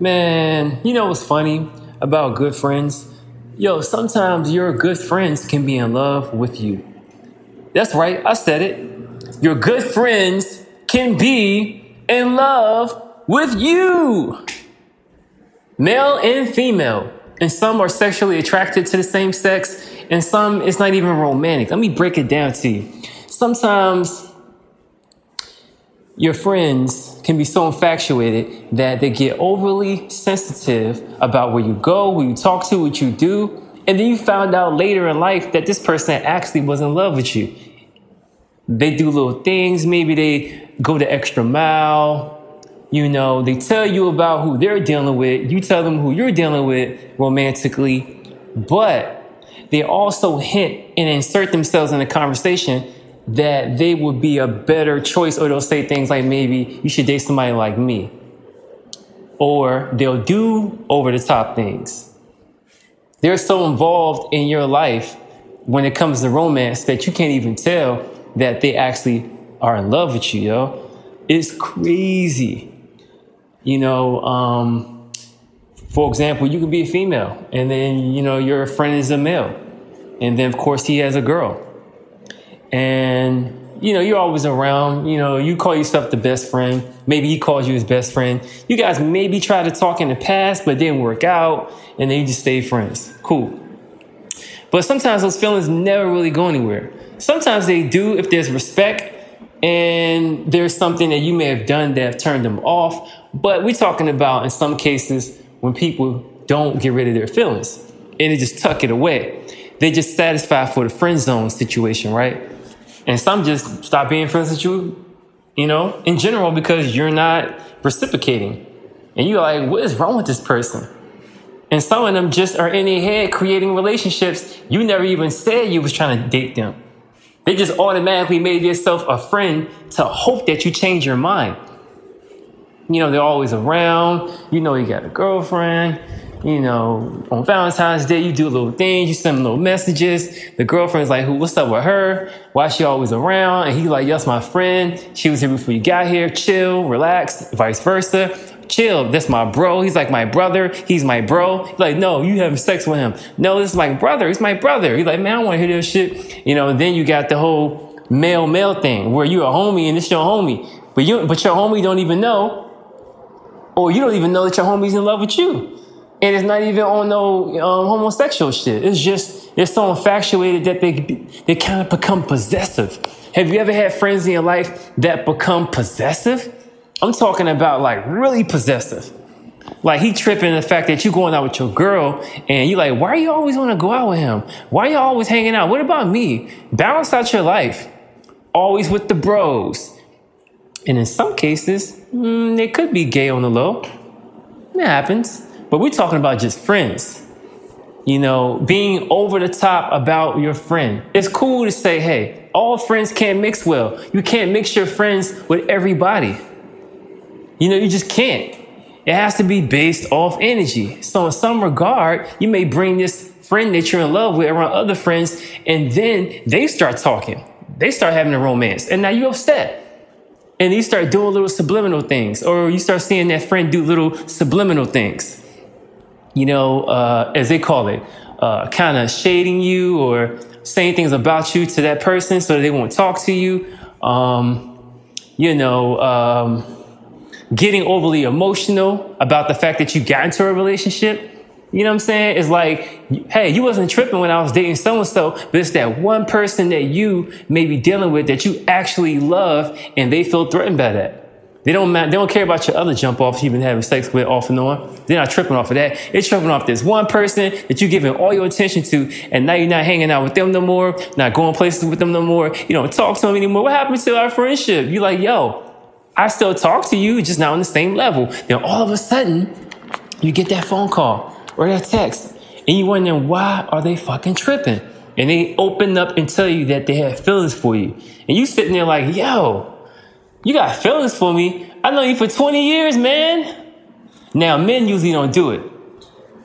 Man, you know what's funny about good friends? Yo, sometimes your good friends can be in love with you. That's right, I said it. Your good friends can be in love with you. Male and female. And some are sexually attracted to the same sex, and some it's not even romantic. Let me break it down to you. Sometimes your friends can be so infatuated that they get overly sensitive about where you go, who you talk to, what you do. And then you found out later in life that this person actually was in love with you. They do little things. Maybe they go the extra mile. You know, they tell you about who they're dealing with. You tell them who you're dealing with romantically. But they also hint and insert themselves in the conversation that they would be a better choice, or they'll say things like maybe you should date somebody like me. Or they'll do over the top things. They're so involved in your life when it comes to romance that you can't even tell that they actually are in love with you, yo. It's crazy. You know, um, for example, you could be a female and then, you know, your friend is a male. And then, of course, he has a girl and you know you're always around you know you call yourself the best friend. Maybe he calls you his best friend. You guys maybe tried to talk in the past but didn't work out and then you just stay friends. Cool. But sometimes those feelings never really go anywhere. Sometimes they do if there's respect and there's something that you may have done that have turned them off. But we're talking about in some cases when people don't get rid of their feelings and they just tuck it away. They just satisfy for the friend zone situation right and some just stop being friends with you, you know, in general, because you're not reciprocating. And you're like, what is wrong with this person? And some of them just are in their head creating relationships. You never even said you was trying to date them. They just automatically made yourself a friend to hope that you change your mind. You know, they're always around. You know, you got a girlfriend you know, on Valentine's Day, you do little things, you send little messages. The girlfriend's like, who, what's up with her? Why is she always around? And he's like, yes, my friend. She was here before you got here. Chill, relax, vice versa. Chill, that's my bro. He's like my brother. He's my bro. He's like, no, you having sex with him. No, this is my brother. He's my brother. He's like, man, I don't want to hear this shit. You know, and then you got the whole male male thing where you're a homie and it's your homie. But you but your homie don't even know. Or you don't even know that your homie's in love with you. And it's not even on no um, homosexual shit. It's just, they're so infatuated that they, they kind of become possessive. Have you ever had friends in your life that become possessive? I'm talking about like really possessive. Like he tripping the fact that you going out with your girl and you like, why are you always want to go out with him? Why are you always hanging out? What about me? Balance out your life. Always with the bros. And in some cases, mm, they could be gay on the low. It happens. But we're talking about just friends. You know, being over the top about your friend. It's cool to say, hey, all friends can't mix well. You can't mix your friends with everybody. You know, you just can't. It has to be based off energy. So, in some regard, you may bring this friend that you're in love with around other friends, and then they start talking. They start having a romance, and now you're upset. And you start doing little subliminal things, or you start seeing that friend do little subliminal things you know, uh, as they call it, uh, kind of shading you or saying things about you to that person so they won't talk to you. Um, you know, um, getting overly emotional about the fact that you got into a relationship. You know what I'm saying? It's like, hey, you wasn't tripping when I was dating so and so, but it's that one person that you may be dealing with that you actually love and they feel threatened by that. They don't they don't care about your other jump offs you've been having sex with off and on. They're not tripping off of that. They're tripping off this one person that you're giving all your attention to, and now you're not hanging out with them no more, not going places with them no more. You don't talk to them anymore. What happened to our friendship? You're like, yo, I still talk to you, just not on the same level. Then all of a sudden, you get that phone call or that text, and you wondering why are they fucking tripping? And they open up and tell you that they have feelings for you, and you sitting there like, yo. You got feelings for me. I know you for 20 years, man. Now, men usually don't do it. You know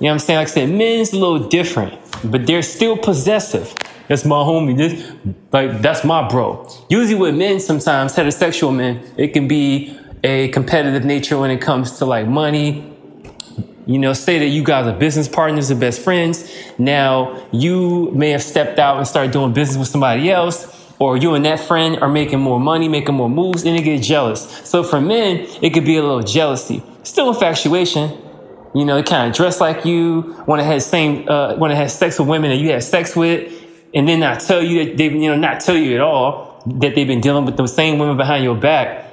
what I'm saying? Like I said, men's a little different, but they're still possessive. That's my homie. This, like, that's my bro. Usually with men, sometimes heterosexual men, it can be a competitive nature when it comes to like money You know, say that you guys are business partners and best friends. Now you may have stepped out and started doing business with somebody else, or you and that friend are making more money, making more moves, and they get jealous. So for men, it could be a little jealousy. Still infatuation. You know, they kind of dress like you, want to have same, uh, want to have sex with women that you had sex with, and then not tell you that they, you know, not tell you at all that they've been dealing with the same women behind your back.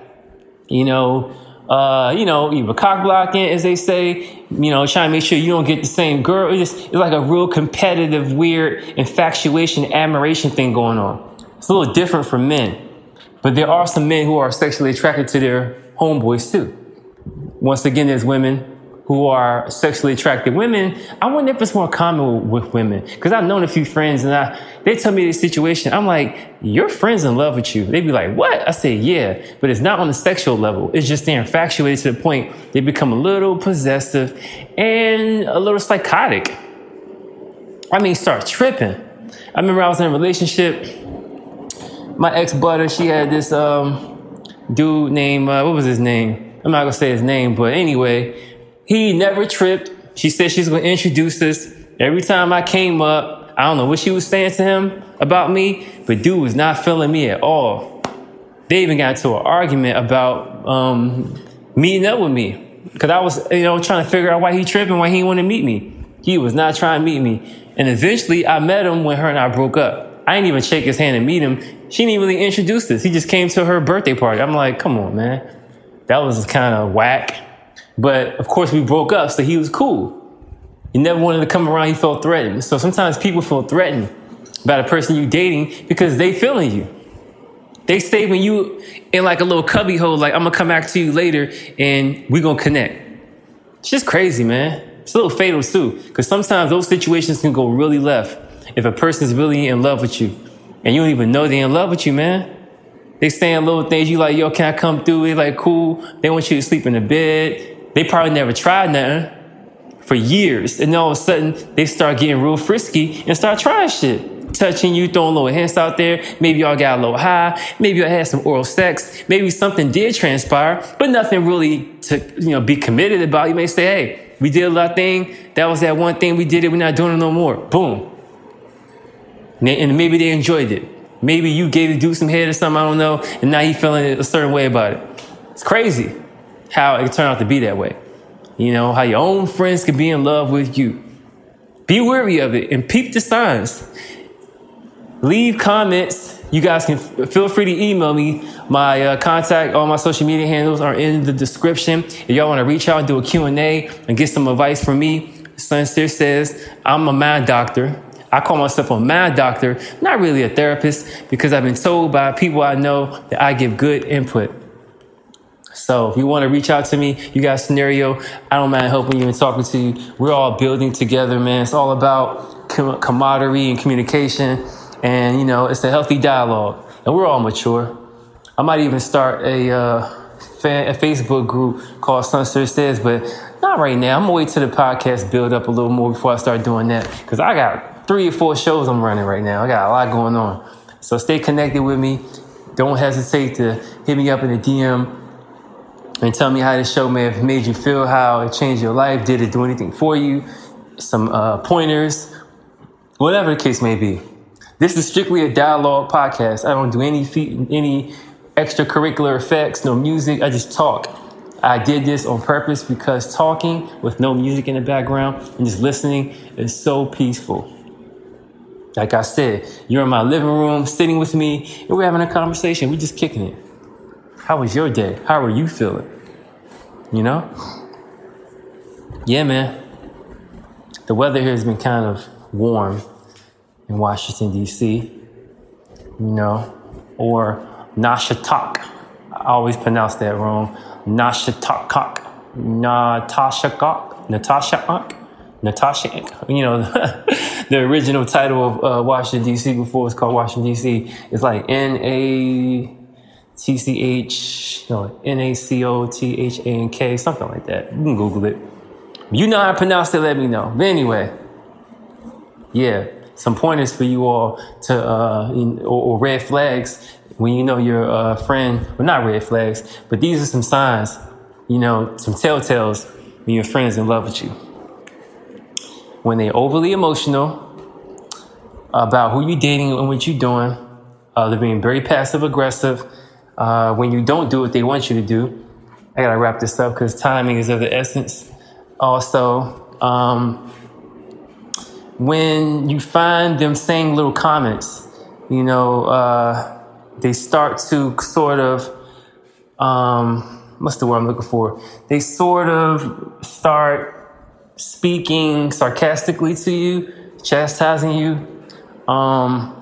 You know, uh, you know, either cock blocking, as they say, you know, trying to make sure you don't get the same girl. It's, just, it's like a real competitive, weird infatuation, admiration thing going on. It's a little different for men. But there are some men who are sexually attracted to their homeboys too. Once again, there's women who are sexually attracted women, I wonder if it's more common with women. Because I've known a few friends and I, they tell me this situation. I'm like, your friend's in love with you. They'd be like, what? I say, yeah, but it's not on the sexual level. It's just they're infatuated to the point they become a little possessive and a little psychotic. I mean, start tripping. I remember I was in a relationship. My ex butter, she had this um, dude named, uh, what was his name? I'm not gonna say his name, but anyway, he never tripped. She said she's to introduce us. Every time I came up, I don't know what she was saying to him about me, but dude was not feeling me at all. They even got into an argument about um, meeting up with me because I was, you know, trying to figure out why he tripping, why he to meet me. He was not trying to meet me. And eventually I met him when her and I broke up. I didn't even shake his hand and meet him. She didn't really introduce us. He just came to her birthday party. I'm like, come on, man. That was kind of whack. But of course, we broke up, so he was cool. He never wanted to come around, he felt threatened. So sometimes people feel threatened by the person you're dating because they feeling you. They stay when you in like a little cubby hole, like I'm gonna come back to you later and we gonna connect. It's just crazy, man. It's a little fatal too, because sometimes those situations can go really left if a person's really in love with you and you don't even know they're in love with you, man. They saying little things you like, yo, can I come through? They like, cool. They want you to sleep in the bed. They probably never tried nothing for years. And all of a sudden, they start getting real frisky and start trying shit. Touching you, throwing little hints out there. Maybe y'all got a little high. Maybe y'all had some oral sex. Maybe something did transpire, but nothing really to, you know, be committed about. You may say, hey, we did a lot of thing. That was that one thing we did it. We're not doing it no more. Boom. And maybe they enjoyed it. Maybe you gave the dude some head or something, I don't know, and now he feeling a certain way about it. It's crazy how it turned out to be that way. You know, how your own friends can be in love with you. Be wary of it and peep the signs. Leave comments. You guys can feel free to email me. My uh, contact, all my social media handles are in the description. If y'all want to reach out and do a Q&A and get some advice from me, Soncier says, I'm a mind doctor. I call myself a mind doctor, not really a therapist, because I've been told by people I know that I give good input. So if you want to reach out to me, you got a scenario, I don't mind helping you and talking to you. We're all building together, man. It's all about camaraderie and communication. And, you know, it's a healthy dialogue. And we're all mature. I might even start a, uh, fan, a Facebook group called Soncier Says, but not right now. I'm gonna wait till the podcast build up a little more before I start doing that. Cause I got three or four shows I'm running right now. I got a lot going on. So stay connected with me. Don't hesitate to hit me up in the DM and tell me how this show may have made you feel, how it changed your life, did it do anything for you, some uh, pointers, whatever the case may be. This is strictly a dialogue podcast. I don't do any any extracurricular effects, no music. I just talk. I did this on purpose because talking with no music in the background and just listening is so peaceful. Like I said, you're in my living room sitting with me and we're having a conversation. We're just kicking it. How was your day? How are you feeling? You know? Yeah, man. The weather here has been kind of warm in Washington, D.C., you know, or Nashatok. I always pronounce that wrong. Nashatok. Natasha Kok. Natasha Unk. Natasha You know, the original title of uh, Washington, D.C. before it was called Washington, D.C. is like N A T C H, no, N A C O T H A N K, something like that. You can Google it. You know how to pronounce it, let me know. But anyway, yeah, some pointers for you all to, uh, in, or, or, red flags when you know your uh, friend, well, not red flags, but these are some signs, you know, some telltales when your friend is in love with you. When they're overly emotional about who you're dating and what you're doing, uh, they're being very passive aggressive. Uh, when you don't do what they want you to do, I gotta wrap this up because timing is of the essence. Also, um, when you find them saying little comments, you know, uh, they start to sort of, um, what's the word I'm looking for? They sort of start speaking sarcastically to you, chastising you. Um,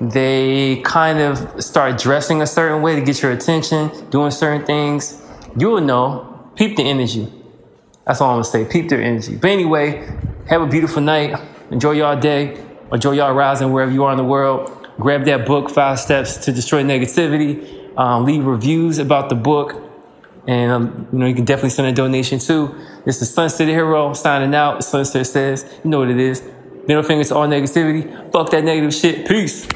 they kind of start dressing a certain way to get your attention, doing certain things. You'll know. Peep the energy. That's all I'm gonna say. Peep their energy. But anyway, have a beautiful night. Enjoy y'all day. Enjoy y'all rising wherever you are in the world. Grab that book, Five Steps to Destroy Negativity. Um, leave reviews about the book. And, um, you know, you can definitely send a donation too. This is Soncier Hero signing out. Soncier says, you know what it is. Middle fingers to all negativity. Fuck that negative shit. Peace.